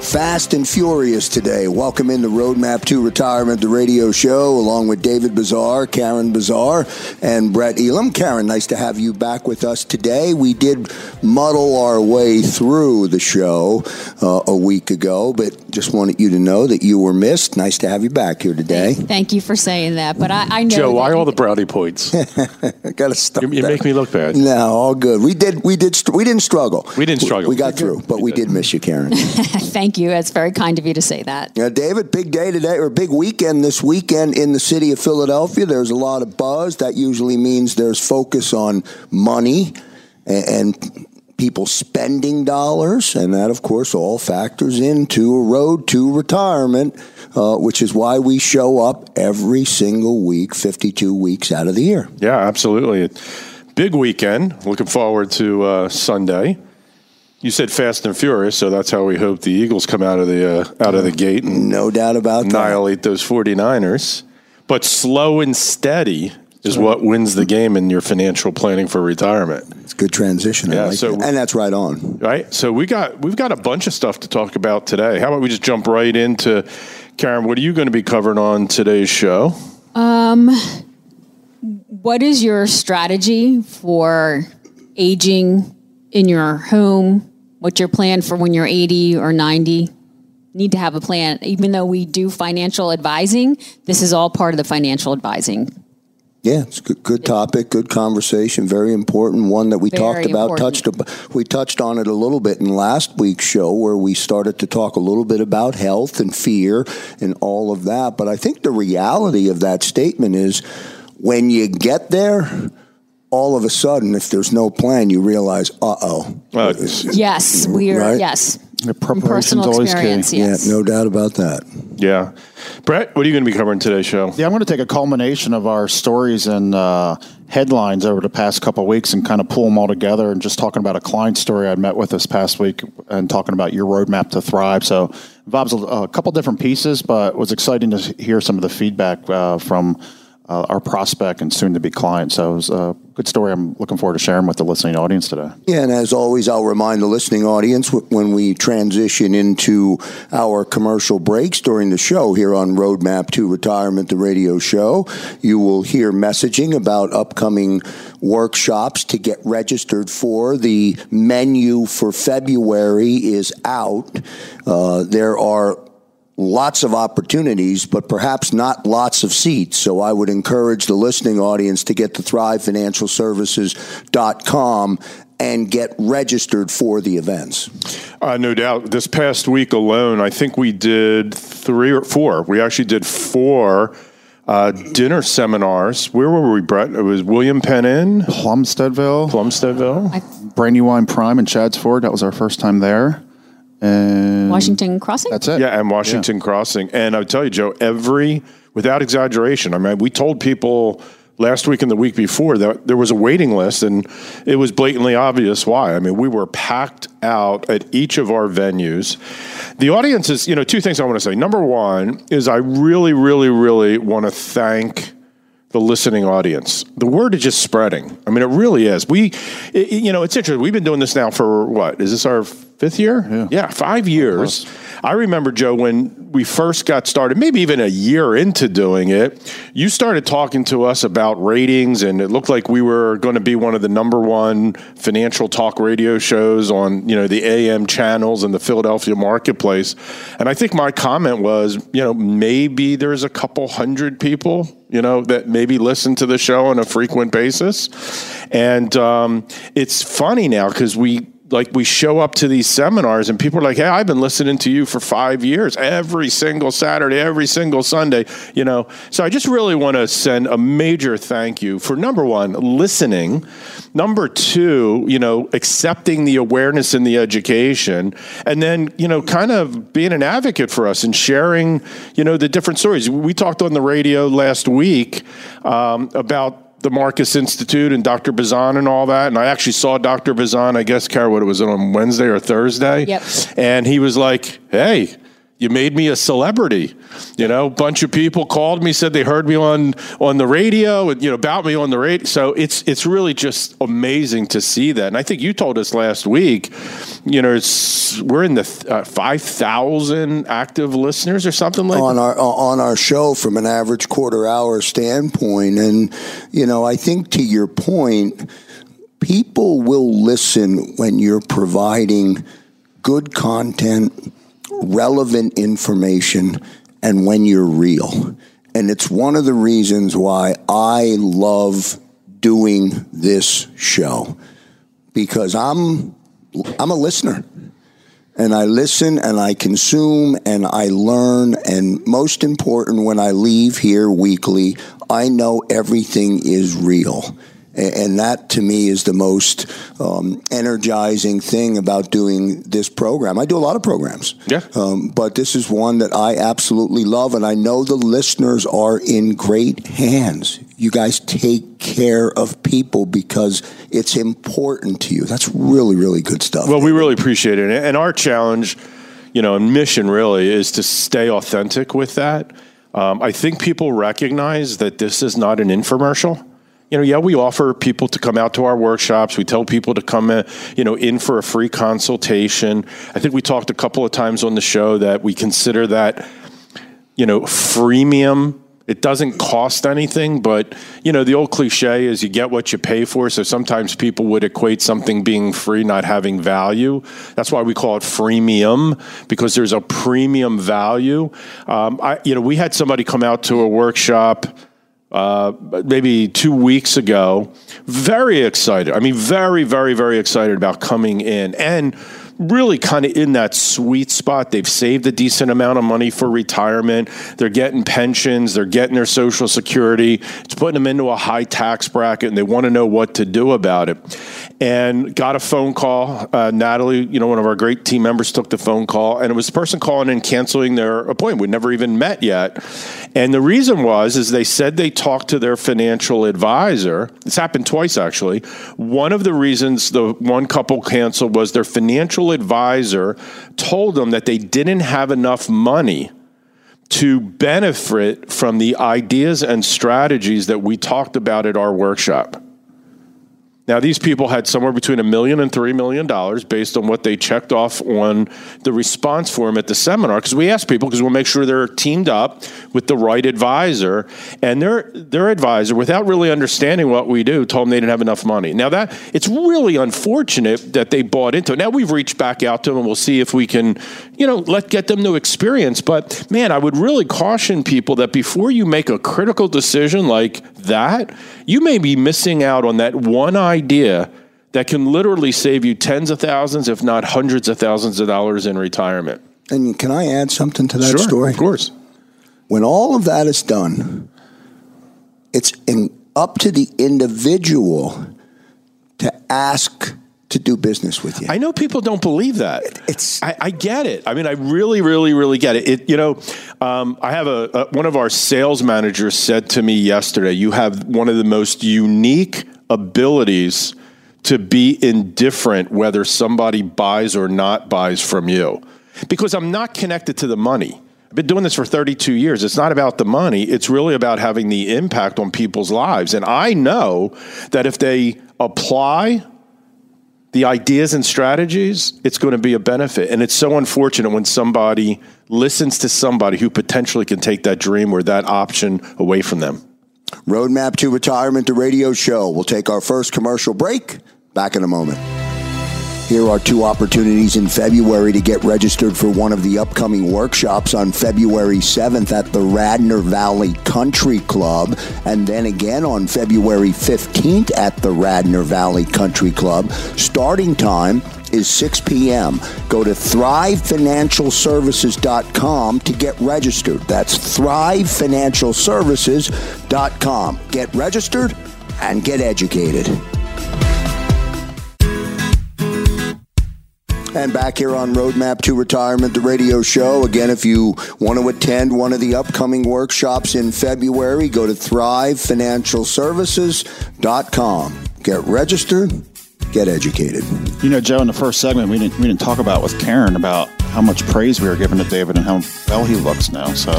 Fast and Furious today. Welcome in the Roadmap to Retirement, the radio show, along with David Bezar, Karen Bezar, and Brett Elam. Karen, nice to have you back with us today. We did muddle our way through the show uh, a week ago, but just wanted you to know that you were missed. Nice to have you back here today. Thank you for saying that. But I, I know Joe, why that- all the brownie points? I Got to stop. You, you make me look bad. No, all good. We did. We did. We didn't struggle. We didn't struggle. We, got through, but we did miss you, Karen. Thank you. It's very kind of you to say that. Yeah, David, big day today, or big weekend this weekend in the city of Philadelphia. There's a lot of buzz. That usually means there's focus on money and, and people spending dollars. And that, of course, all factors into a road to retirement, uh, which is why we show up every single week, 52 weeks out of the year. Yeah, absolutely. Big weekend. Looking forward to uh, Sunday. You said Fast and Furious, so that's how we hope the Eagles come out of the uh, out of the gate and No doubt about that. annihilate those 49ers. But slow and steady is what wins the game in your financial planning for retirement. It's a good transition. I Yeah, like so- that. And that's right on. Right? So we got we've got a bunch of stuff to talk about today. How about we just jump right into Karen, what are you going to be covering on today's show? Um, What is your strategy for aging in your home? What's your plan for when you're 80 or 90? Need to have a plan. Even though we do financial advising, this is all part of the financial advising. Yeah, it's a good, good topic, good conversation, very important. One that we Very talked about, important. touched we touched on it a little bit in last week's show, where we started to talk a little bit about health and fear and all of that. But I think the reality of that statement is, when you get there, all of a sudden, if there's no plan, you realize, uh oh. Uh, Yes, we are. Right. Yes, The From preparation's personal always key. experience. Yes. Yeah, no doubt about that. Yeah. Brett, what are you going to be covering today's show? Yeah, I'm going to take a culmination of our stories and uh, headlines over the past couple of weeks and kind of pull them all together and just talking about a client story I met with this past week and talking about your roadmap to thrive. So Bob's a, a couple different pieces, but it was exciting to hear some of the feedback uh, from uh, our prospect and soon to be client. So it was a good story. I'm looking forward to sharing with the listening audience today. Yeah, and as always, I'll remind the listening audience when we transition into our commercial breaks during the show here on Roadmap to Retirement, the radio show, you will hear messaging about upcoming workshops to get registered for. The menu for February is out. Uh, there are lots of opportunities, but perhaps not lots of seats. So I would encourage the listening audience to get to thrivefinancialservices.com and get registered for the events. Uh, no doubt. This past week alone, I think we did three or four. We actually did four uh, dinner seminars. Where were we, Brett? It was William Penn Inn, Plumsteadville, Plumsteadville. Brandywine Prime and in Chadds Ford. That was our first time there. And Washington Crossing. that's it. Yeah, and Washington Crossing. And I tell you, Joe, every, without exaggeration, I mean, we told people last week and the week before that there was a waiting list, and it was blatantly obvious why. I mean, we were packed out at each of our venues. The audience is, you know, two things I want to say. Number one is I really, really, really want to thank the listening audience. The word is just spreading. I mean, it really is. We, it, you know, it's interesting. We've been doing this now for what? Is this our fifth year. Yeah, five years. I remember Joe when we first got started, maybe even a year into doing it. You started talking to us about ratings, and it looked like we were going to be one of the number one financial talk radio shows on you know the AM channels in the Philadelphia marketplace. And I think my comment was, you know, maybe there's a couple hundred people you know, that maybe listen to the show on a frequent basis. And um, it's funny now because we like we show up to these seminars and people are like, "Hey, I've been listening to you for 5 years every single Saturday, every single Sunday," you know. So I just really want to send a major thank you for number 1, listening, number 2, you know, accepting the awareness and the education, and then, you know, kind of being an advocate for us and sharing, you know, the different stories. We talked on the radio last week um, about the Marcus Institute and Dr. Bazan and all that. And I actually saw Dr. Bazan, I guess, Kara, what it was on Wednesday or Thursday. Yep. And he was like, hey, you made me a celebrity. You know, a bunch of people called me, said they heard me on on the radio, and you know about me on the radio. So it's it's really just amazing to see that. And I think you told us last week, you know, it's we're in the uh, five thousand active listeners or something like on our on our show from an average quarter hour standpoint. And you know, I think to your point, people will listen when you're providing good content relevant information and when you're real. And it's one of the reasons why I love doing this show because I'm I'm a listener. And I listen and I consume and I learn and most important when I leave here weekly, I know everything is real. And that to me is the most um, energizing thing about doing this program. I do a lot of programs. Yeah. Um, but this is one that I absolutely love. And I know the listeners are in great hands. You guys take care of people because it's important to you. That's really, really good stuff. Well, we really appreciate it. And our challenge, you know, and mission really is to stay authentic with that. Um, I think people recognize that this is not an infomercial you know, yeah, we offer people to come out to our workshops. We tell people to come, in, you know, in for a free consultation. I think we talked a couple of times on the show that we consider that, you know, freemium. It doesn't cost anything, but you know, the old cliche is you get what you pay for. So sometimes people would equate something being free not having value. That's why we call it freemium because there's a premium value. Um, I, you know, we had somebody come out to a workshop uh, maybe two weeks ago. Very excited. I mean, very, very, very excited about coming in and really kind of in that sweet spot. They've saved a decent amount of money for retirement. They're getting pensions. They're getting their social security. It's putting them into a high tax bracket, and they want to know what to do about it. And got a phone call. Uh, Natalie, you know, one of our great team members, took the phone call, and it was the person calling and canceling their appointment. We'd never even met yet. And the reason was is they said they talked to their financial advisor. This happened twice actually. One of the reasons the one couple canceled was their financial advisor told them that they didn't have enough money to benefit from the ideas and strategies that we talked about at our workshop. Now, these people had somewhere between a million and three million dollars based on what they checked off on the response form at the seminar. Because we ask people, because we'll make sure they're teamed up with the right advisor. And their their advisor, without really understanding what we do, told them they didn't have enough money. Now that it's really unfortunate that they bought into it. Now we've reached back out to them and we'll see if we can, you know, let get them to experience. But man, I would really caution people that before you make a critical decision like that, you may be missing out on that one idea that can literally save you tens of thousands, if not hundreds of thousands of dollars in retirement. And can I add something to that sure, story? Of course. When all of that is done, it's in, up to the individual to ask to do business with you. I know people don't believe that. It's I, I get it. I mean, I really, really, really get it. It you know, um, I have a, a one of our sales managers said to me yesterday, "You have one of the most unique abilities." To be indifferent whether somebody buys or not buys from you. Because I'm not connected to the money. I've been doing this for 32 years. It's not about the money. It's really about having the impact on people's lives. And I know that if they apply the ideas and strategies, it's going to be a benefit. And it's so unfortunate when somebody listens to somebody who potentially can take that dream or that option away from them. Roadmap to Retirement, the radio show. We'll take our first commercial break. Back in a moment. Here are two opportunities in February to get registered for one of the upcoming workshops on February 7th at the Radnor Valley Country Club, and then again on February 15th at the Radnor Valley Country Club. Starting time is 6 p.m. Go to thrivefinancialservices.com to get registered. That's thrivefinancialservices.com. Get registered and get educated. And back here on Roadmap to Retirement, the radio show. Again, if you want to attend one of the upcoming workshops in February, go to thrivefinancialservices.com. Get registered, get educated. You know, Joe, in the first segment, we didn't we didn't talk about with Karen about how much praise we were giving to David and how well he looks now. So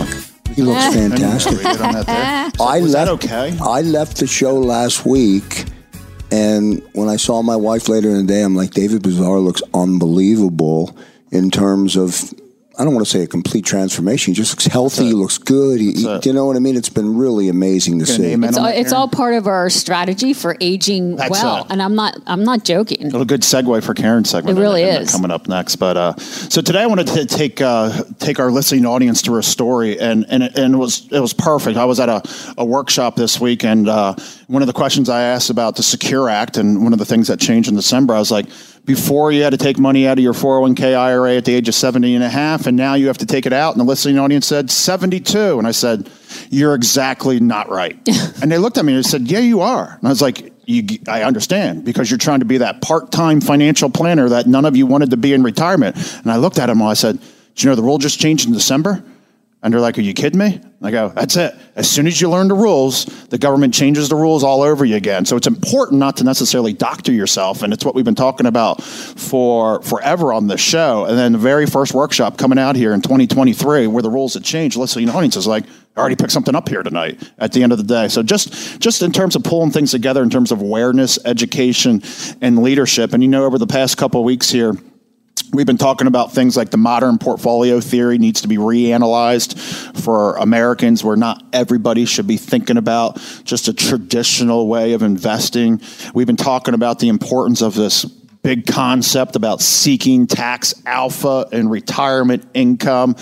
he looks fantastic. I left, okay? I left the show last week and when I saw my wife later in the day, I'm like, David Bezar looks unbelievable in terms of I don't want to say a complete transformation. He just looks healthy. He looks good. He, he, you know what I mean? It's been really amazing to see. It's all, it's all, part of our strategy for aging That's well, and I'm not I'm not joking. A good segue for Karen's segment. It really is coming up next. But uh, so today I wanted to take uh, take our listening audience through a story, and and it, and it was it was perfect. I was at a, a workshop this week, and uh, one of the questions I asked about the Secure Act, and one of the things that changed in December, I was like before you had to take money out of your 401k IRA at the age of 70 and a half, and now you have to take it out. And the listening audience said 72. And I said, You're exactly not right. and they looked at me and said, Yeah, you are. And I was like, I understand because you're trying to be that part time financial planner that none of you wanted to be in retirement. And I looked at him and I said, Do you know the rule just changed in December? And they're like, Are you kidding me? I go, That's it. As soon as you learn the rules, the government changes the rules all over you again. So it's important not to necessarily doctor yourself. And it's what we've been talking about for forever on this show. And then the very first workshop coming out here in 2023, where the rules had changed, listening audience is like, I already picked something up here tonight at the end of the day. So just just in terms of pulling things together in terms of awareness, education, and leadership. And you know, over the past couple of weeks here, We've been talking about things like the modern portfolio theory needs to be reanalyzed for Americans, where not everybody should be thinking about just a traditional way of investing. We've been talking about the importance of this big concept about seeking tax alpha and retirement income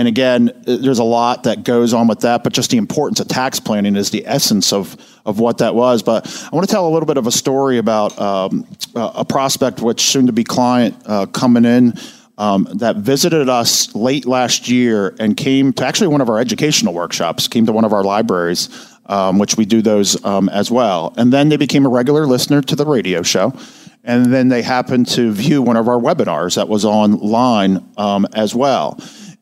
and again, there's a lot that goes on with that, but just the importance of tax planning is the essence of, of what that was. But I want to tell a little bit of a story about um, a prospect, which soon to be client uh, coming in. Um, that visited us late last year and came to actually one of our educational workshops, came to one of our libraries, um, which we do those um, as well. And then they became a regular listener to the radio show. And then they happened to view one of our webinars that was online um, as well.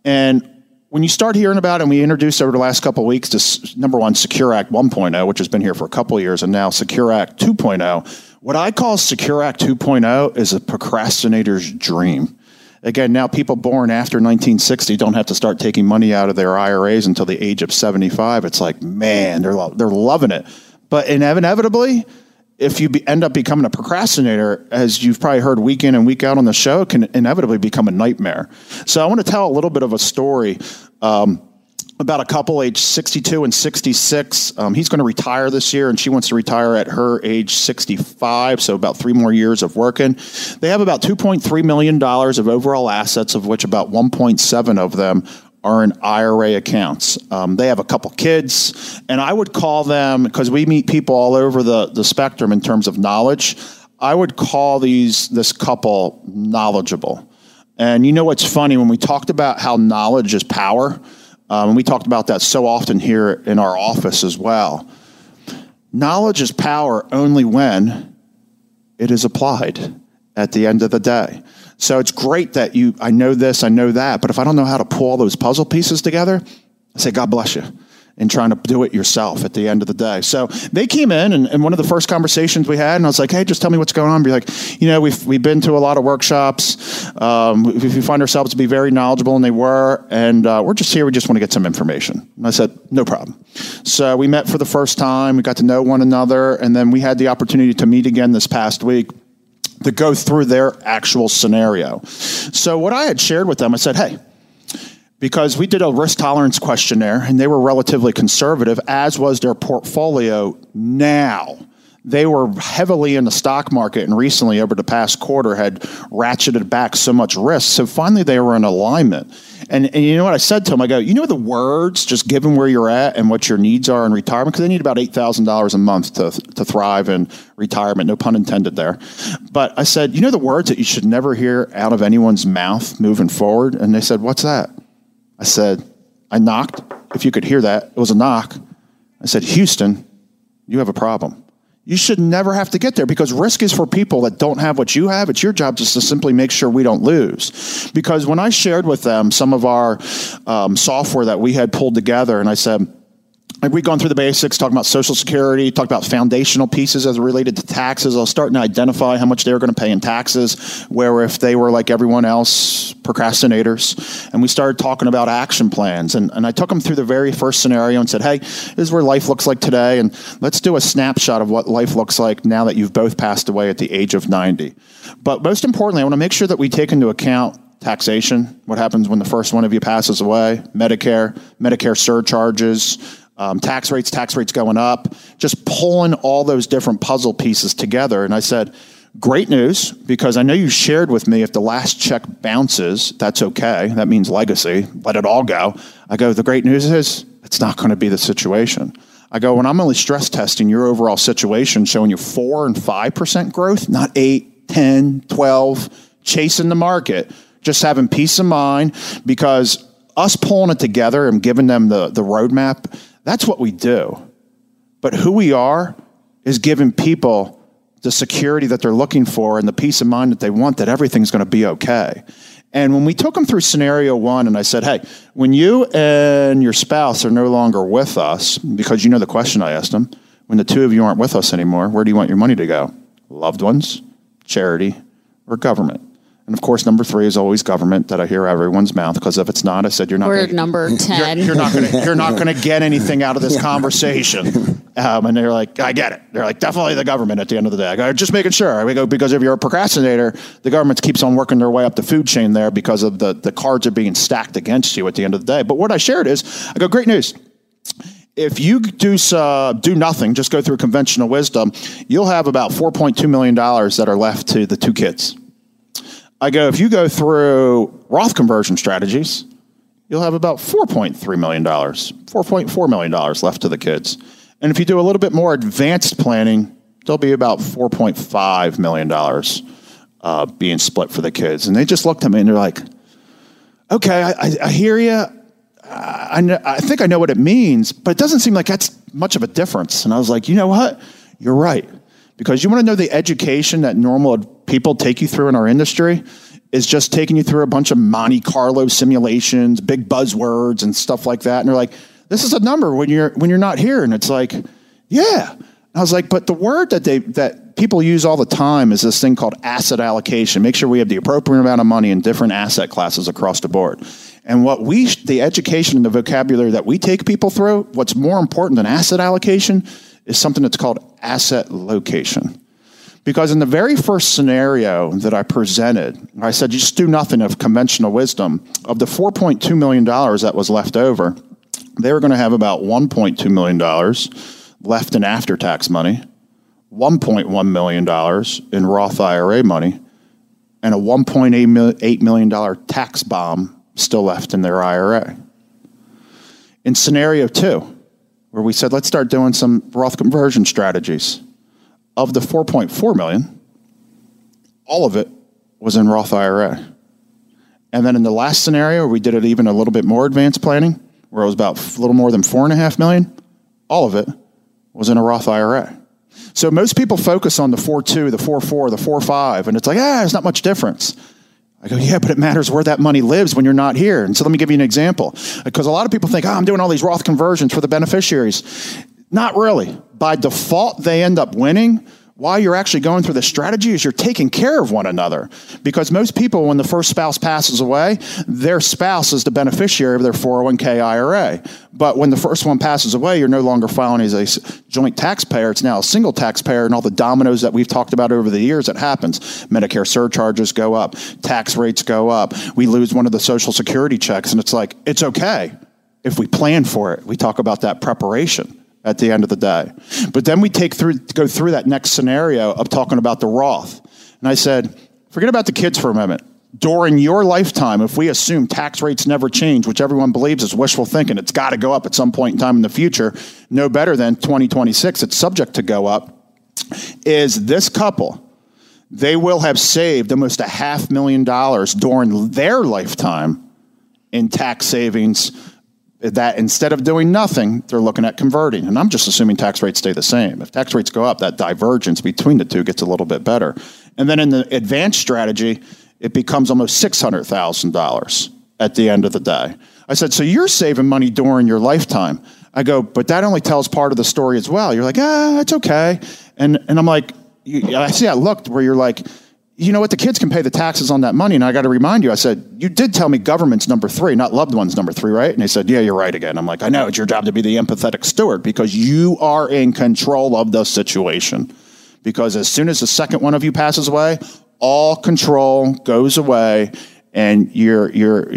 And when you start hearing about it, and we introduced over the last couple of weeks this number one, Secure Act 1.0, which has been here for a couple of years, and now Secure Act 2.0. What I call Secure Act 2.0 is a procrastinator's dream. Again, now people born after 1960 don't have to start taking money out of their IRAs until the age of 75. It's like, man, they're, lo- they're loving it. But inevitably, if you be, end up becoming a procrastinator, as you've probably heard week in and week out on the show, can inevitably become a nightmare. So I want to tell a little bit of a story um, about a couple age 62 and 66. Um, he's going to retire this year, and she wants to retire at her age 65, so about three more years of working. They have about $2.3 million of overall assets, of which about 1.7 of them are in IRA accounts. Um, they have a couple kids, and I would call them because we meet people all over the, the spectrum in terms of knowledge. I would call these this couple knowledgeable. And you know what's funny when we talked about how knowledge is power, um, and we talked about that so often here in our office as well. Knowledge is power only when it is applied at the end of the day. So it's great that you, I know this, I know that, but if I don't know how to pull all those puzzle pieces together, I say, God bless you in trying to do it yourself at the end of the day. So they came in, and, and, one of the first conversations we had, and I was like, "Hey, just tell me what's going on." Be like, you know, we've we've been to a lot of workshops. Um, we, we, find ourselves to be very knowledgeable, and they were, and uh, we're just here. We just want to get some information. And I said, "No problem." So we met for the first time. We got to know one another, and then we had the opportunity to meet again this past week to go through their actual scenario. So what I had shared with them, I said, hey, because we did a risk tolerance questionnaire and they were relatively conservative, as was their portfolio now. They were heavily in the stock market and recently, over the past quarter, had ratcheted back so much risk. So finally, they were in alignment. And, and you know what I said to them? I go, you know the words, just given where you're at and what your needs are in retirement, because they need about $8,000 a month to, to thrive in retirement, no pun intended there. But I said, you know the words that you should never hear out of anyone's mouth moving forward? And they said, what's that? I said, I knocked. If you could hear that, it was a knock. I said, Houston, you have a problem. You should never have to get there because risk is for people that don't have what you have. It's your job just to simply make sure we don't lose. Because when I shared with them some of our um, software that we had pulled together, and I said, we've gone through the basics, talking about Social Security, talked about foundational pieces as related to taxes. I was starting to identify how much they were going to pay in taxes, where if they were like everyone else, procrastinators. And we started talking about action plans. And, and I took them through the very first scenario and said, hey, this is where life looks like today. And let's do a snapshot of what life looks like now that you've both passed away at the age of 90. But most importantly, I want to make sure that we take into account taxation, what happens when the first one of you passes away, Medicare, Medicare surcharges, um, tax rates, tax rates going up, just pulling all those different puzzle pieces together. And I said, Great news, because I know you shared with me if the last check bounces, that's okay. That means legacy. Let it all go. I go, the great news is it's not going to be the situation. I go, when I'm only stress testing your overall situation, showing you 4 and 5% growth, not 8, 10, 12, chasing the market, just having peace of mind because us pulling it together and giving them the, the roadmap that's what we do. But who we are is giving people the security that they're looking for and the peace of mind that they want that everything's going to be okay. And when we took them through scenario one, and I said, hey, when you and your spouse are no longer with us, because you know the question I asked them, when the two of you aren't with us anymore, where do you want your money to go? Loved ones, charity, or government? And of course, number three is always government that I hear everyone's mouth because if it's not, I said you're not. We're gonna, number ten. You're, you're not going to. You're not going to get anything out of this conversation. Um, and they're like, I get it. They're like, definitely the government at the end of the day. I go, just making sure. We go because if you're a procrastinator, the government keeps on working their way up the food chain there because of the the cards are being stacked against you at the end of the day. But what I shared is, I go, great news if you do uh, do nothing, just go through conventional wisdom, you'll have about four point two million dollars that are left to the two kids. I go, if you go through Roth conversion strategies, you'll have about $4.3 million, $4.4 million left to the kids. And if you do a little bit more advanced planning, there'll be about $4.5 million uh, being split for the kids. And they just looked at me and they're like, okay, I, I hear you. I, I think I know what it means, but it doesn't seem like that's much of a difference. And I was like, you know what? You're right. Because you want to know the education that normal people take you through in our industry is just taking you through a bunch of Monte Carlo simulations, big buzzwords and stuff like that. And they're like, this is a number when you're when you're not here. And it's like, yeah. I was like, but the word that they that people use all the time is this thing called asset allocation. Make sure we have the appropriate amount of money in different asset classes across the board. And what we the education and the vocabulary that we take people through, what's more important than asset allocation is something that's called asset location. Because in the very first scenario that I presented, I said, just do nothing of conventional wisdom. Of the $4.2 million that was left over, they were going to have about $1.2 million left in after tax money, $1.1 million in Roth IRA money, and a $1.8 million tax bomb still left in their IRA. In scenario two, where we said, let's start doing some Roth conversion strategies. Of the 4.4 million, all of it was in Roth IRA. And then in the last scenario, we did it even a little bit more advanced planning, where it was about a little more than four and a half million. All of it was in a Roth IRA. So most people focus on the 4.2, the 4.4, the 4.5, and it's like, ah, there's not much difference. I go, yeah, but it matters where that money lives when you're not here. And so let me give you an example. Because a lot of people think, oh, I'm doing all these Roth conversions for the beneficiaries. Not really. By default, they end up winning. While you're actually going through the strategy is you're taking care of one another. Because most people when the first spouse passes away their spouse is the beneficiary of their 401k ira but when the first one passes away you're no longer filing as a joint taxpayer. It's now a single taxpayer and all the dominoes that we've talked about over the years that happens. Medicare surcharges go up. Tax rates go up. We lose one of the social security checks and it's like it's okay if we plan for it. We talk about that preparation at the end of the day. But then we take through go through that next scenario of talking about the Roth. And I said, forget about the kids for a moment. During your lifetime, if we assume tax rates never change, which everyone believes is wishful thinking, it's got to go up at some point in time in the future, no better than 2026, it's subject to go up, is this couple, they will have saved almost a half million dollars during their lifetime in tax savings that instead of doing nothing, they're looking at converting. And I'm just assuming tax rates stay the same. If tax rates go up, that divergence between the two gets a little bit better. And then in the advanced strategy, it becomes almost $600,000 at the end of the day. I said, So you're saving money during your lifetime. I go, But that only tells part of the story as well. You're like, Ah, it's okay. And, and I'm like, I see I looked where you're like, you know what? The kids can pay the taxes on that money. And I got to remind you, I said, you did tell me government's number three, not loved ones number three, right? And they said, yeah, you're right again. I'm like, I know it's your job to be the empathetic steward because you are in control of the situation. Because as soon as the second one of you passes away, all control goes away and your, your,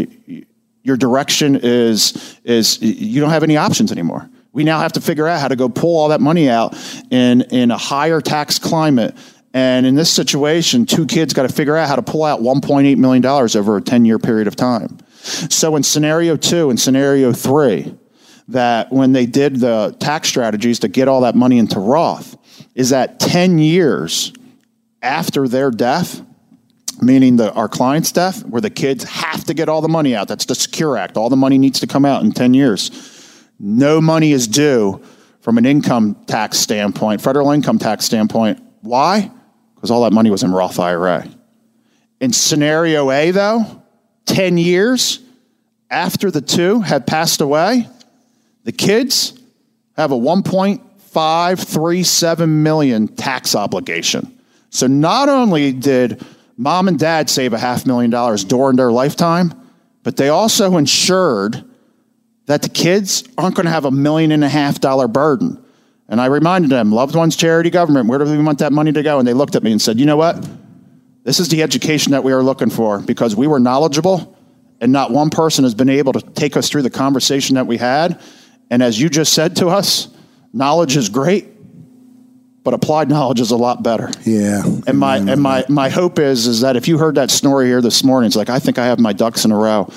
your direction is, is you don't have any options anymore. We now have to figure out how to go pull all that money out in, in a higher tax climate and in this situation, two kids got to figure out how to pull out $1.8 million over a 10 year period of time. So in scenario two and scenario three, that when they did the tax strategies to get all that money into Roth, is that 10 years after their death, meaning the, our client's death, where the kids have to get all the money out. That's the Secure Act. All the money needs to come out in 10 years. No money is due from an income tax standpoint, federal income tax standpoint. Why? Because all that money was in Roth IRA. In scenario A, though, 10 years after the two had passed away, the kids have a 1.537 million tax obligation. So not only did mom and dad save a half million dollars during their lifetime, but they also ensured that the kids aren't going to have a million and a half dollar burden. And I reminded them, loved ones, charity, government, where do we want that money to go? And they looked at me and said, you know what? This is the education that we are looking for because we were knowledgeable and not one person has been able to take us through the conversation that we had. And as you just said to us, knowledge is great, but applied knowledge is a lot better. Yeah. And my and my my hope is is that if you heard that story here this morning, it's like I think I have my ducks in a row.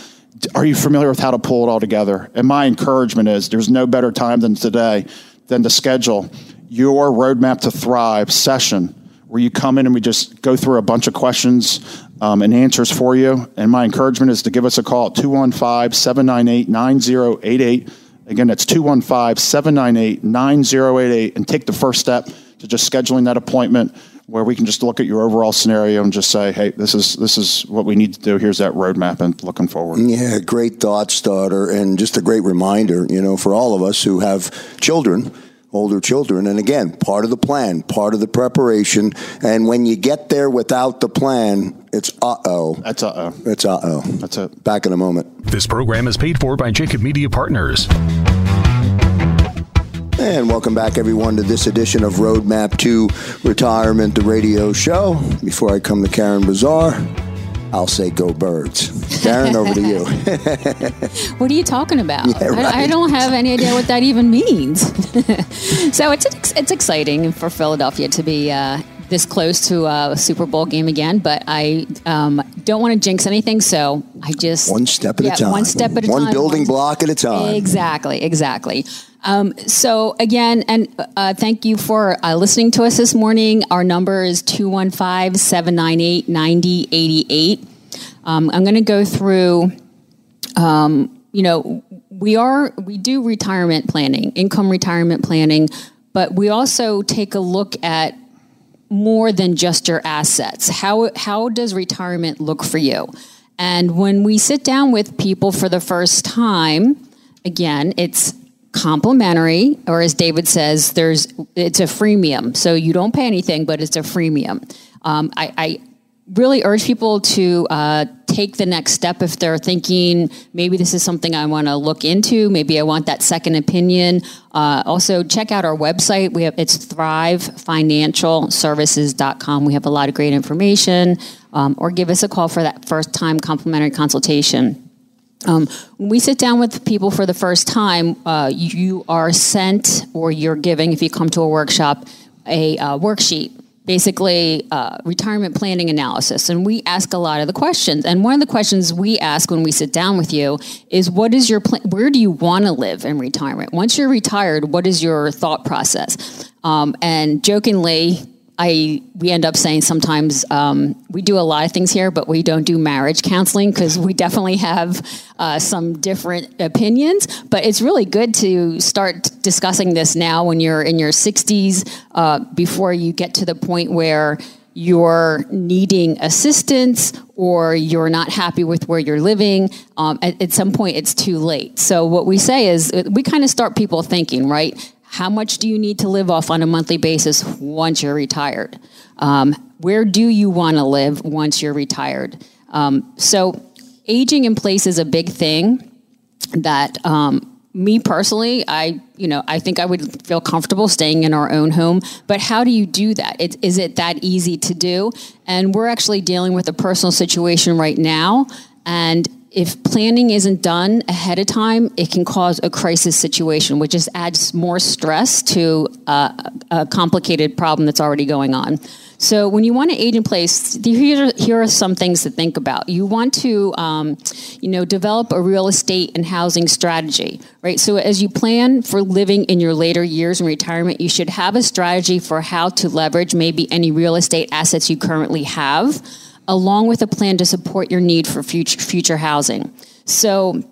Are you familiar with how to pull it all together? And my encouragement is there's no better time than today than to schedule your Roadmap to Thrive session where you come in and we just go through a bunch of questions um, and answers for you. And my encouragement is to give us a call at 215 798 9088. Again, that's 215 798 9088 and take the first step to just scheduling that appointment where we can just look at your overall scenario and just say, hey, this is this is what we need to do. Here's that roadmap and looking forward. Yeah, great thought starter and just a great reminder, you know, for all of us who have children older children. And again, part of the plan, part of the preparation. And when you get there without the plan, it's uh oh. That's uh oh. It's uh oh. That's it. Back in a moment. This program is paid for by Jacob Media Partners. And welcome back, everyone, to this edition of Roadmap to Retirement, the radio show. Before I come to Karen Bezar, I'll say go birds. Karen, over to you. what are you talking about? Yeah, right. I, I, don't have any idea what that even means. so it's it's exciting for Philadelphia to be uh, this close to a Super Bowl game again, but I um, don't want to jinx anything, so I just one step at yeah, a time, one step at a one time, building one, block at a time. Exactly, exactly. Um, so again, and uh, thank you for uh, listening to us this morning. Our number is 215-798-9088. Um, I'm going to go through, um, you know, we are, we do retirement planning, income retirement planning, but we also take a look at more than just your assets. How, how does retirement look for you? And when we sit down with people for the first time, again, it's complimentary, or as David says, there's it's a freemium. So you don't pay anything, but it's a freemium. Um, I, I, really urge people to uh, take the next step if they're thinking maybe this is something I want to look into. Maybe I want that second opinion. Uh, also, check out our website. We have it's thrivefinancialservices.com. We have a lot of great information. Um, or give us a call for that first time complimentary consultation. Um, when we sit down with people for the first time, uh, you are sent or you're giving, if you come to a workshop, a uh, worksheet, basically uh, retirement planning analysis. And we ask a lot of the questions. And one of the questions we ask when we sit down with you is what is your plan? Where do you want to live in retirement? Once you're retired, what is your thought process? Um, and jokingly, I we end up saying sometimes um, we do a lot of things here, but we don't do marriage counseling because we definitely have uh, some different opinions. But it's really good to start discussing this now when you're in your 60s, uh, before you get to the point where you're needing assistance or you're not happy with where you're living. Um, at, at some point, it's too late. So what we say is we kind of start people thinking, right? How much do you need to live off on a monthly basis once you're retired? Um, where do you want to live once you're retired? Um, so, aging in place is a big thing that um, me personally, I you know I think I would feel comfortable staying in our own home. But how do you do that? It, is it that easy to do? And we're actually dealing with a personal situation right now, and if planning isn't done ahead of time, it can cause a crisis situation, which just adds more stress to uh, a complicated problem that's already going on. So, when you want to age in place, here, here are some things to think about. You want to, um, you know, develop a real estate and housing strategy, right? So, as you plan for living in your later years in retirement, you should have a strategy for how to leverage maybe any real estate assets you currently have along with a plan to support your need for future, future housing. So,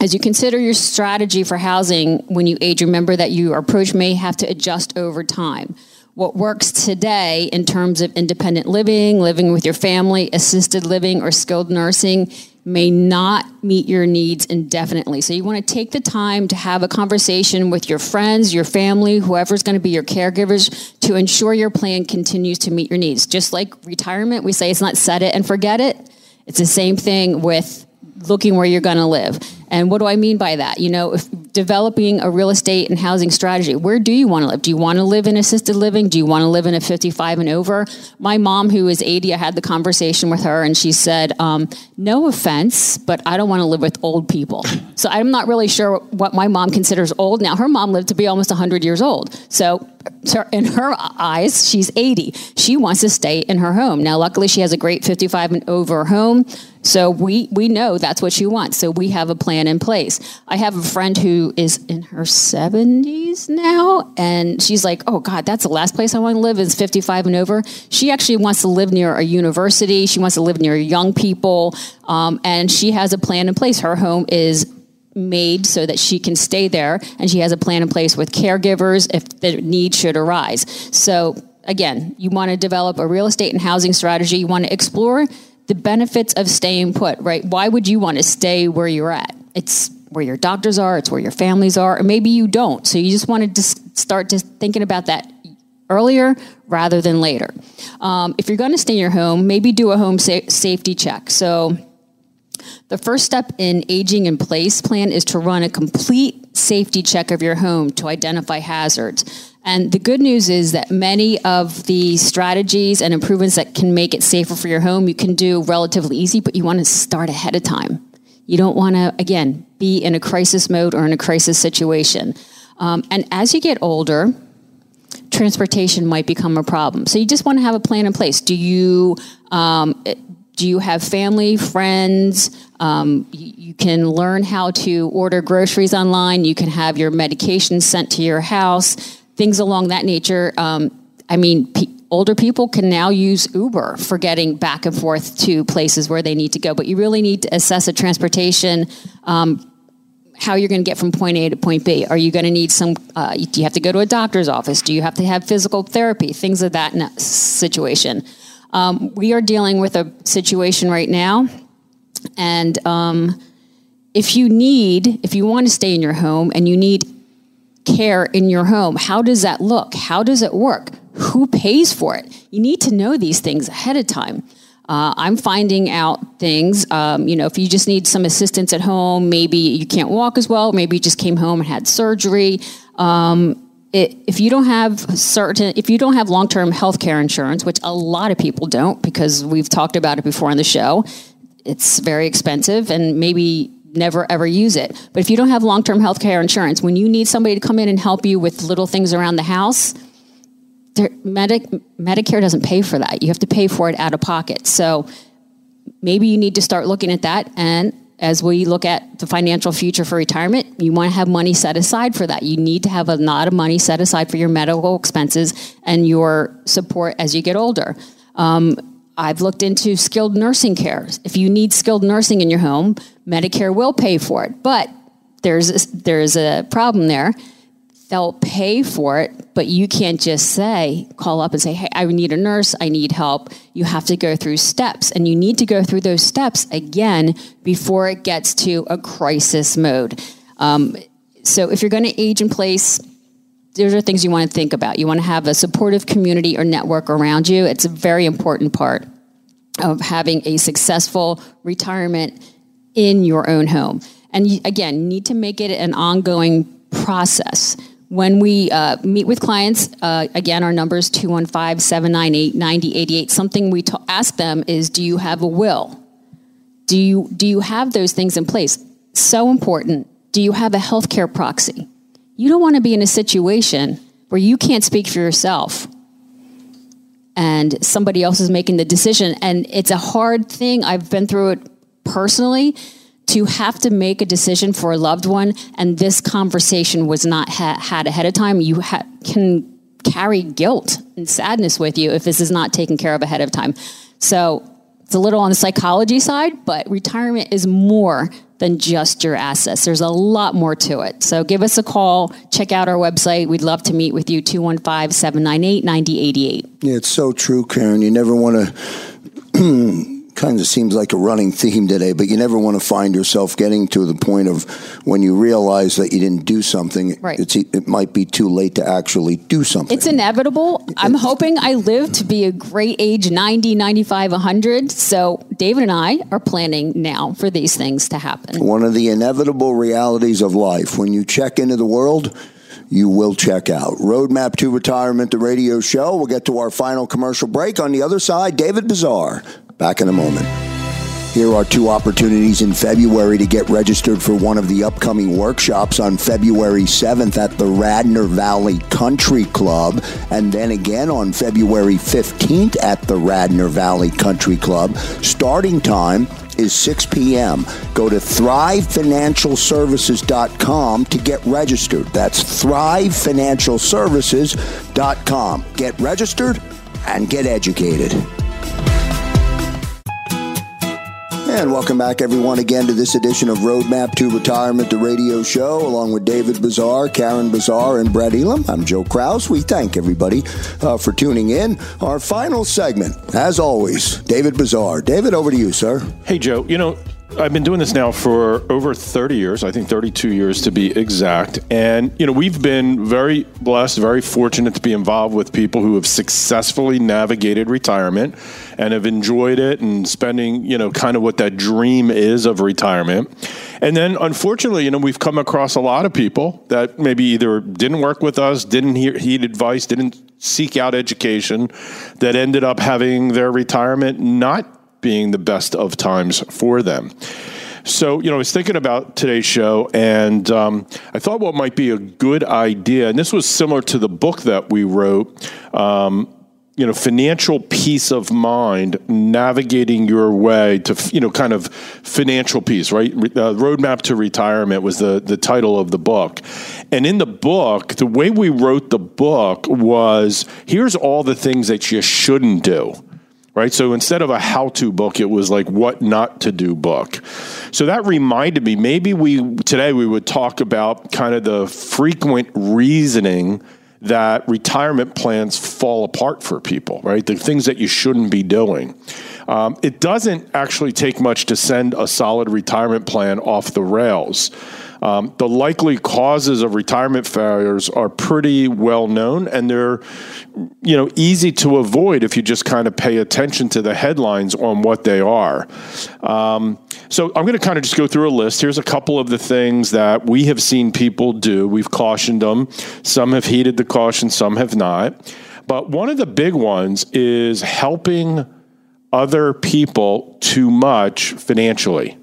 as you consider your strategy for housing when you age, remember that your approach may have to adjust over time. What works today in terms of independent living, living with your family, assisted living, or skilled nursing may not meet your needs indefinitely. So you want to take the time to have a conversation with your friends, your family, whoever's going to be your caregivers to ensure your plan continues to meet your needs. Just like retirement, we say it's not set it and forget it. It's the same thing with looking where you're going to live. And what do I mean by that? You know, developing a real estate and housing strategy. Where do you want to live? Do you want to live in assisted living? Do you want to live in a 55 and over? My mom, who is 80, I had the conversation with her and she said, um, No offense, but I don't want to live with old people. So I'm not really sure what my mom considers old. Now, her mom lived to be almost 100 years old. So in her eyes, she's 80. She wants to stay in her home. Now, luckily, she has a great 55 and over home. So we, we know that's what she wants. So we have a plan in place. I have a friend who is in her 70s now, and she's like, oh God, that's the last place I want to live is 55 and over. She actually wants to live near a university. She wants to live near young people. Um, and she has a plan in place. Her home is made so that she can stay there, and she has a plan in place with caregivers if the need should arise. So again, you want to develop a real estate and housing strategy. You want to explore the benefits of staying put, right? Why would you want to stay where you're at? It's where your doctors are, it's where your families are, or maybe you don't. So you just want to start just thinking about that earlier rather than later. Um, if you're going to stay in your home, maybe do a home sa- safety check. So the first step in aging in place plan is to run a complete safety check of your home to identify hazards. And the good news is that many of the strategies and improvements that can make it safer for your home, you can do relatively easy, but you want to start ahead of time. You don't want to, again, be in a crisis mode or in a crisis situation. Um, and as you get older, transportation might become a problem. So you just want to have a plan in place. Do you um, do you have family, friends? Um, you, you, can learn how to order groceries online. You can have your medication sent to your house things along that nature. Um, I mean, pe- older people can now use Uber for getting back and forth to places where they need to go, but you really need to assess a transportation. Um, how you're going to get from point A to point B. Are you going to need some? Uh, do you have to go to a doctor's office? Do you have to have physical therapy? Things of that situation. Um, we are dealing with a situation right now, and um, if you need, if you want to stay in your home and you need care in your home. How does that look? How does it work? Who pays for it? You need to know these things ahead of time. Uh, I'm finding out things, um, you know, if you just need some assistance at home, maybe you can't walk as well, maybe you just came home and had surgery. Um, it, if you don't have certain, if you don't have long-term health care insurance, which a lot of people don't, because we've talked about it before on the show, it's very expensive and maybe never ever use it. But if you don't have long-term health care insurance, when you need somebody to come in and help you with little things around the house, Medic, Medicare doesn't pay for that. You have to pay for it out of pocket. So maybe you need to start looking at that. And as we look at the financial future for retirement, you want to have money set aside for that. You need to have a lot of money set aside for your medical expenses and your support as you get older. Um, I've looked into skilled nursing care. If you need skilled nursing in your home, Medicare will pay for it. But there's a, there's a problem there they'll pay for it, but you can't just say, call up and say, hey, I need a nurse, I need help. You have to go through steps, and you need to go through those steps again before it gets to a crisis mode. Um, so if you're going to age in place, those are things you want to think about. You want to have a supportive community or network around you. It's a very important part of having a successful retirement in your own home. And again, you need to make it an ongoing process. When we uh, meet with clients, uh, again, our number is 215 798 9088. Something we ask them is Do you have a will? Do you, do you have those things in place? So important. Do you have a healthcare proxy? You don't want to be in a situation where you can't speak for yourself and somebody else is making the decision. And it's a hard thing. I've been through it personally to have to make a decision for a loved one and this conversation was not ha- had ahead of time, you ha- can carry guilt and sadness with you if this is not taken care of ahead of time. So it's a little on the psychology side, but retirement is more than just your assets. There's a lot more to it. So give us a call, check out our website. We'd love to meet with you, 215 798 9088. Yeah, it's so true, Karen. You never want to. Kind of seems like a running theme today, but you never want to find yourself getting to the point of when you realize that you didn't do something. Right. It's, it might be too late to actually do something. It's inevitable. I'm hoping I live to be a great age 90, 95, 100. So David and I are planning now for these things to happen. One of the inevitable realities of life. When you check into the world, you will check out. Roadmap to Retirement, the radio show. We'll get to our final commercial break. On the other side, David Bezar Back in a moment. Here are two opportunities in February to get registered for one of the upcoming workshops on February 7th at the Radnor Valley Country Club, and then again on February 15th at the Radnor Valley Country Club. Starting time is 6 p.m. Go to thrivefinancialservices.com to get registered. That's thrivefinancialservices.com. Get registered and get educated. And welcome back, everyone, again to this edition of Roadmap to Retirement, the radio show, along with David Bezar, Karen Bezar, and Brett Elam. I'm Joe Kraus. We thank everybody uh, for tuning in. Our final segment, as always, David Bezar. David, over to you, sir. Hey, Joe. You know, I've been doing this now for over 30 years, I think 32 years to be exact. And, you know, we've been very blessed, very fortunate to be involved with people who have successfully navigated retirement and have enjoyed it and spending, you know, kind of what that dream is of retirement. And then, unfortunately, you know, we've come across a lot of people that maybe either didn't work with us, didn't hear, heed advice, didn't seek out education, that ended up having their retirement not being the best of times for them. So, you know, I was thinking about today's show, and um, I thought what might be a good idea, and this was similar to the book that we wrote. Um, you know, financial peace of mind, navigating your way to, you know, kind of financial peace, right? Uh, Roadmap to Retirement was the, the title of the book. And in the book, the way we wrote the book was here's all the things that you shouldn't do right? So instead of a how to book, it was like what not to do book. So that reminded me maybe we today we would talk about kind of the frequent reasoning that retirement plans fall apart for people, right? The things that you shouldn't be doing. Um, it doesn't actually take much to send a solid retirement plan off the rails. Um, the likely causes of retirement failures are pretty well known, and they're you know easy to avoid if you just kind of pay attention to the headlines on what they are. Um, so I'm going to kind of just go through a list. Here's a couple of the things that we have seen people do. We've cautioned them. Some have heeded the caution, some have not. But one of the big ones is helping other people too much financially,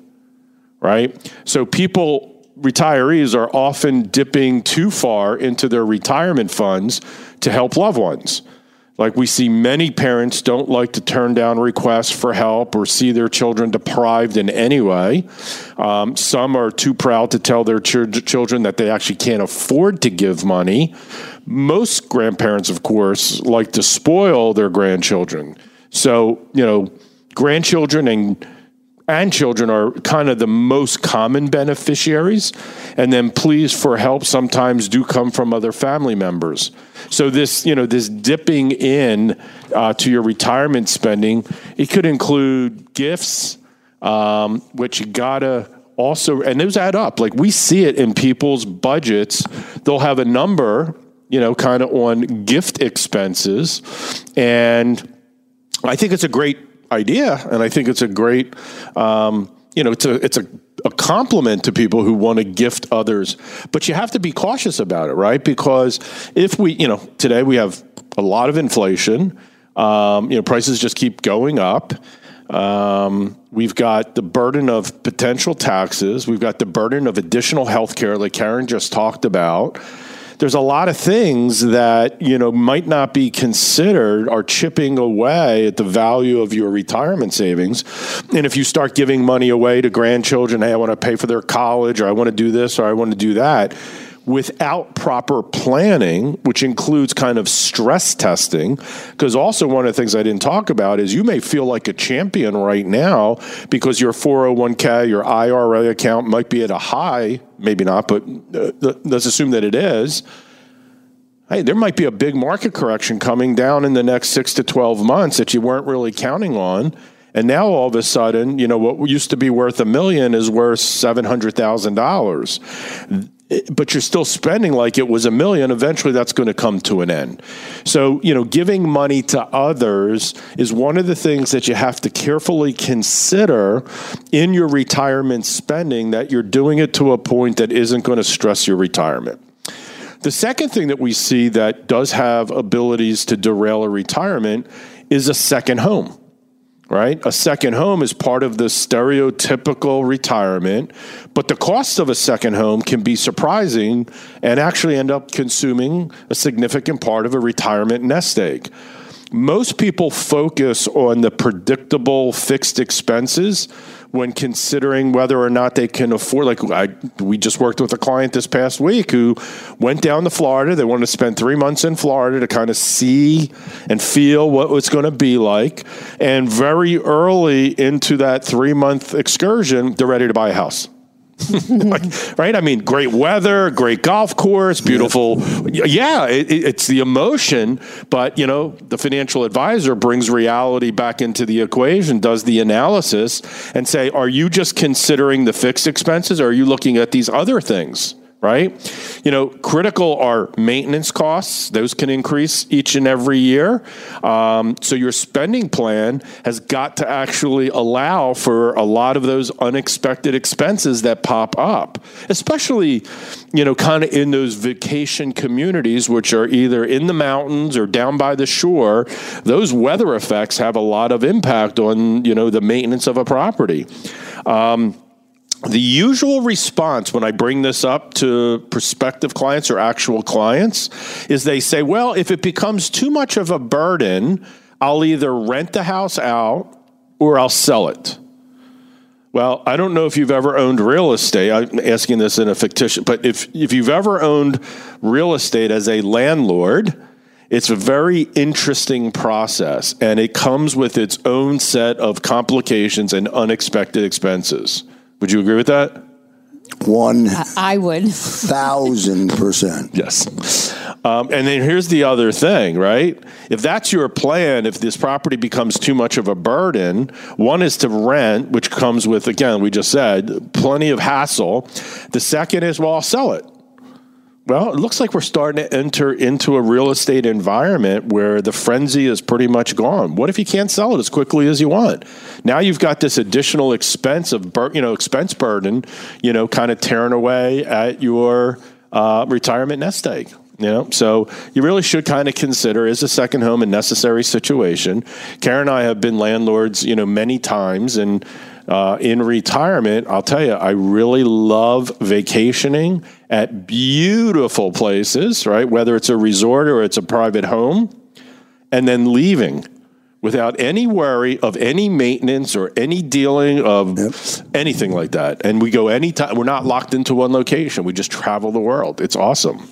right? So people retirees are often dipping too far into their retirement funds to help loved ones. Like we see many parents don't like to turn down requests for help or see their children deprived in any way. Um, some are too proud to tell their ch- children that they actually can't afford to give money. Most grandparents, of course, like to spoil their grandchildren. So, you know, grandchildren and and children are kind of the most common beneficiaries. And then pleas for help sometimes do come from other family members. So this, you know, this dipping in uh, to your retirement spending, it could include gifts, um, which you gotta also, and those add up. Like we see it in people's budgets. They'll have a number, you know, kind of on gift expenses. And I think it's a great idea, and I think it's a great, um, you know, it's a it's a, a compliment to people who want to gift others. But you have to be cautious about it, right? Because if we, you know, today we have a lot of inflation. Um, you know, prices just keep going up. Um, we've got the burden of potential taxes. We've got the burden of additional health care, like Karen just talked about there's a lot of things that you know might not be considered are chipping away at the value of your retirement savings. And if you start giving money away to grandchildren hey i want to pay for their college or i want to do this or i want to do that without proper planning, which includes kind of stress testing. Because also, one of the things I didn't talk about is you may feel like a champion right now because your 401k, your IRA account might be at a high, maybe not, but uh, let's assume that it is. Hey, there might be a big market correction coming down in the next six to 12 months that you weren't really counting on. And now all of a sudden, you know, what used to be worth a million is worth $700,000 but you're still spending like it was a million, eventually that's going to come to an end. So, you know, giving money to others is one of the things that you have to carefully consider in your retirement spending that you're doing it to a point that isn't going to stress your retirement. The second thing that we see that does have abilities to derail a retirement is a second home right? A second home is part of the stereotypical retirement, but the cost of a second home can be surprising and actually end up consuming a significant part of a retirement nest egg. Most people focus on the predictable fixed expenses when considering whether or not they can afford. Like I, we just worked with a client this past week who went down to Florida. They wanted to spend three months in Florida to kind of see and feel what it's going to be like. And very early into that three month excursion, they're ready to buy a house. right? I mean, great weather, great golf course, beautiful. Yeah, it, it's the emotion, but you know, the financial advisor brings reality back into the equation, does the analysis, and say, are you just considering the fixed expenses, or are you looking at these other things? Right? You know, critical are maintenance costs. Those can increase each and every year. Um, so your spending plan has got to actually allow for a lot of those unexpected expenses that pop up, especially, you know, kind of in those vacation communities, which are either in the mountains or down by the shore. Those weather effects have a lot of impact on, you know, the maintenance of a property. Um, the usual response when I bring this up to prospective clients or actual clients is they say, well, if it becomes too much of a burden, I'll either rent the house out or I'll sell it. Well, I don't know if you've ever owned real estate. I'm asking this in a fictitious, but if, if you've ever owned real estate as a landlord, it's a very interesting process and it comes with its own set of complications and unexpected expenses. Would you agree with that? One I would. thousand percent. Yes. Um, and then here's the other thing, right? If that's your plan, if this property becomes too much of a burden, one is to rent, which comes with, again, we just said, plenty of hassle. The second is, well, I'll sell it. Well, it looks like we're starting to enter into a real estate environment where the frenzy is pretty much gone. What if you can't sell it as quickly as you want? Now you've got this additional expense of, bur- you know, expense burden, you know, kind of tearing away at your uh, retirement nest egg. You know, so you really should kind of consider is a second home a necessary situation. Karen and I have been landlords, you know, many times, and uh, in retirement, I'll tell you, I really love vacationing at beautiful places, right? Whether it's a resort or it's a private home, and then leaving without any worry of any maintenance or any dealing of yep. anything like that. And we go anytime. We're not locked into one location. We just travel the world. It's awesome.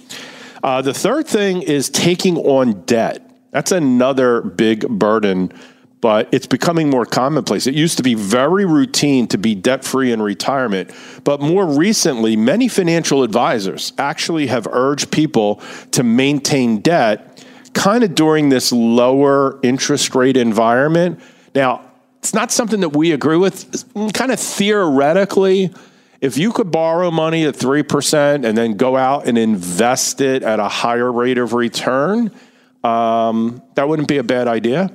Uh, the third thing is taking on debt. That's another big burden, but it's becoming more commonplace. It used to be very routine to be debt free in retirement, but more recently, many financial advisors actually have urged people to maintain debt kind of during this lower interest rate environment. Now, it's not something that we agree with. Kind of theoretically, if you could borrow money at 3% and then go out and invest it at a higher rate of return, um, that wouldn't be a bad idea.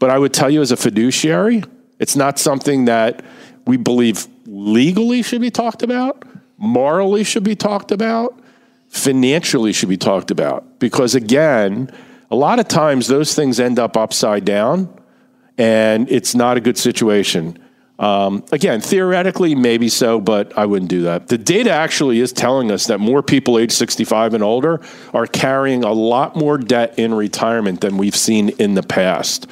But I would tell you as a fiduciary, it's not something that we believe legally should be talked about, morally should be talked about, financially should be talked about. Because again, a lot of times those things end up upside down and it's not a good situation. Um, again, theoretically, maybe so, but I wouldn't do that. The data actually is telling us that more people age 65 and older are carrying a lot more debt in retirement than we've seen in the past.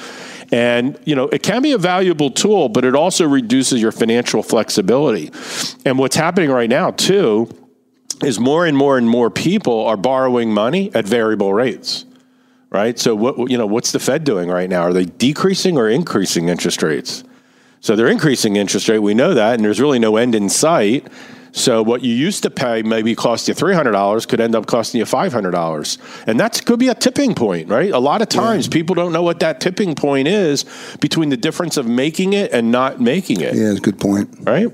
And, you know, it can be a valuable tool, but it also reduces your financial flexibility. And what's happening right now, too, is more and more and more people are borrowing money at variable rates. Right? So what you know, what's the Fed doing right now? Are they decreasing or increasing interest rates? So they're increasing interest rate. We know that, and there's really no end in sight. So what you used to pay maybe cost you three hundred dollars could end up costing you five hundred dollars, and that could be a tipping point, right? A lot of times yeah. people don't know what that tipping point is between the difference of making it and not making it. Yeah, it's a good point, right?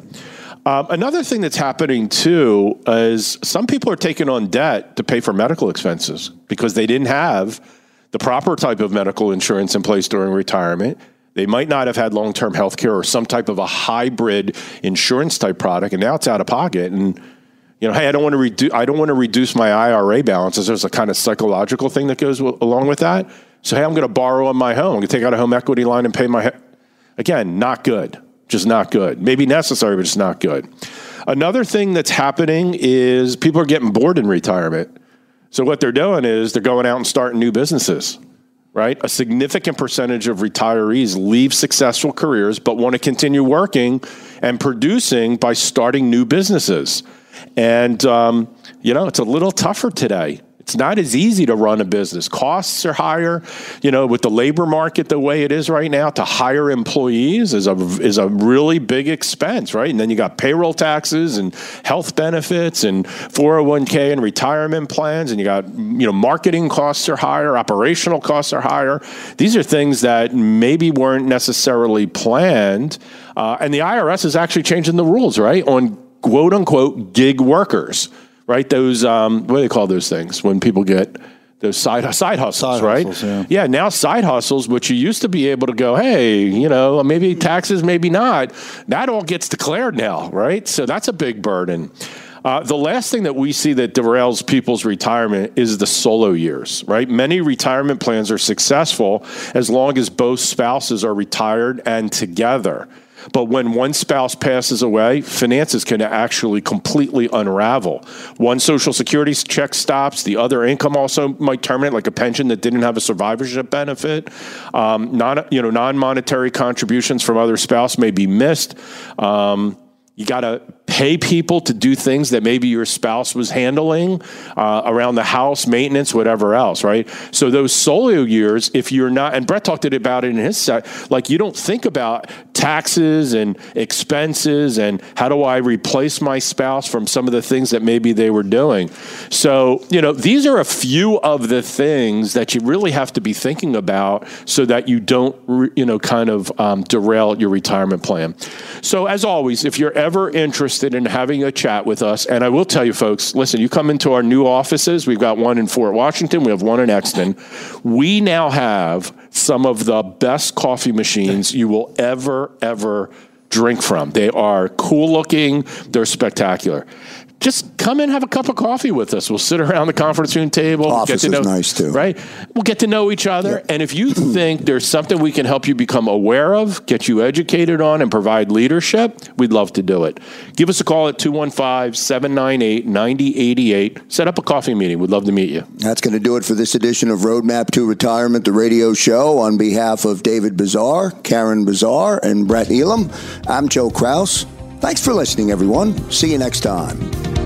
Um, another thing that's happening too is some people are taking on debt to pay for medical expenses because they didn't have the proper type of medical insurance in place during retirement. They might not have had long term health care or some type of a hybrid insurance type product, and now it's out of pocket. And you know, hey, I don't want to reduce. I don't want to reduce my IRA balances. There's a kind of psychological thing that goes w- along with that. So hey, I'm going to borrow on my home. I'm going to take out a home equity line and pay my. He- Again, not good. Just not good. Maybe necessary, but it's not good. Another thing that's happening is people are getting bored in retirement. So what they're doing is they're going out and starting new businesses right? A significant percentage of retirees leave successful careers but want to continue working and producing by starting new businesses. And, um, you know, it's a little tougher today. It's not as easy to run a business. Costs are higher, you know, with the labor market the way it is right now. To hire employees is a is a really big expense, right? And then you got payroll taxes and health benefits and 401k and retirement plans, and you got you know marketing costs are higher, operational costs are higher. These are things that maybe weren't necessarily planned, uh, and the IRS is actually changing the rules, right, on quote unquote gig workers right? Those um, what do they call those things when people get those side side hustles, side right? Hustles, yeah. yeah. now side hustles, which you used to be able to go, hey, you know, maybe taxes, maybe not. That all gets declared now, right? So that's a big burden. Uh, the last thing that we see that derails people's retirement is the solo years, right? Many retirement plans are successful as long as both spouses are retired and together. But when one spouse passes away, finances can actually completely unravel. One social security check stops, the other income also might terminate, like a pension that didn't have a survivorship benefit. Um, non, you know, non-monetary contributions from other spouse may be missed. Um, you got to pay people to do things that maybe your spouse was handling uh, around the house, maintenance, whatever else, right? So those solo years, if you're not, and Brett talked about it in his set, like you don't think about taxes and expenses and how do I replace my spouse from some of the things that maybe they were doing. So, you know, these are a few of the things that you really have to be thinking about so that you don't, you know, kind of um, derail your retirement plan. So, as always, if you're ever interested in having a chat with us, and I will tell you folks, listen, you come into our new offices, we've got one in Fort Washington, we have one in Exton. We now have some of the best coffee machines you will ever, ever drink from. They are cool looking, they're spectacular just come and have a cup of coffee with us. We'll sit around the conference room table. Office get to know, is nice too, right? We'll get to know each other, Yep. and if you think there's something we can help you become aware of, get you educated on, and provide leadership, we'd love to do it. Give us a call at 215-798-9088. Set up a coffee meeting. We'd love to meet you. That's going to do it for this edition of Roadmap to Retirement, the radio show. On behalf of David Bezar, Karen Bezar, and Brett Elam, I'm Joe Kraus. Thanks for listening, everyone. See you next time.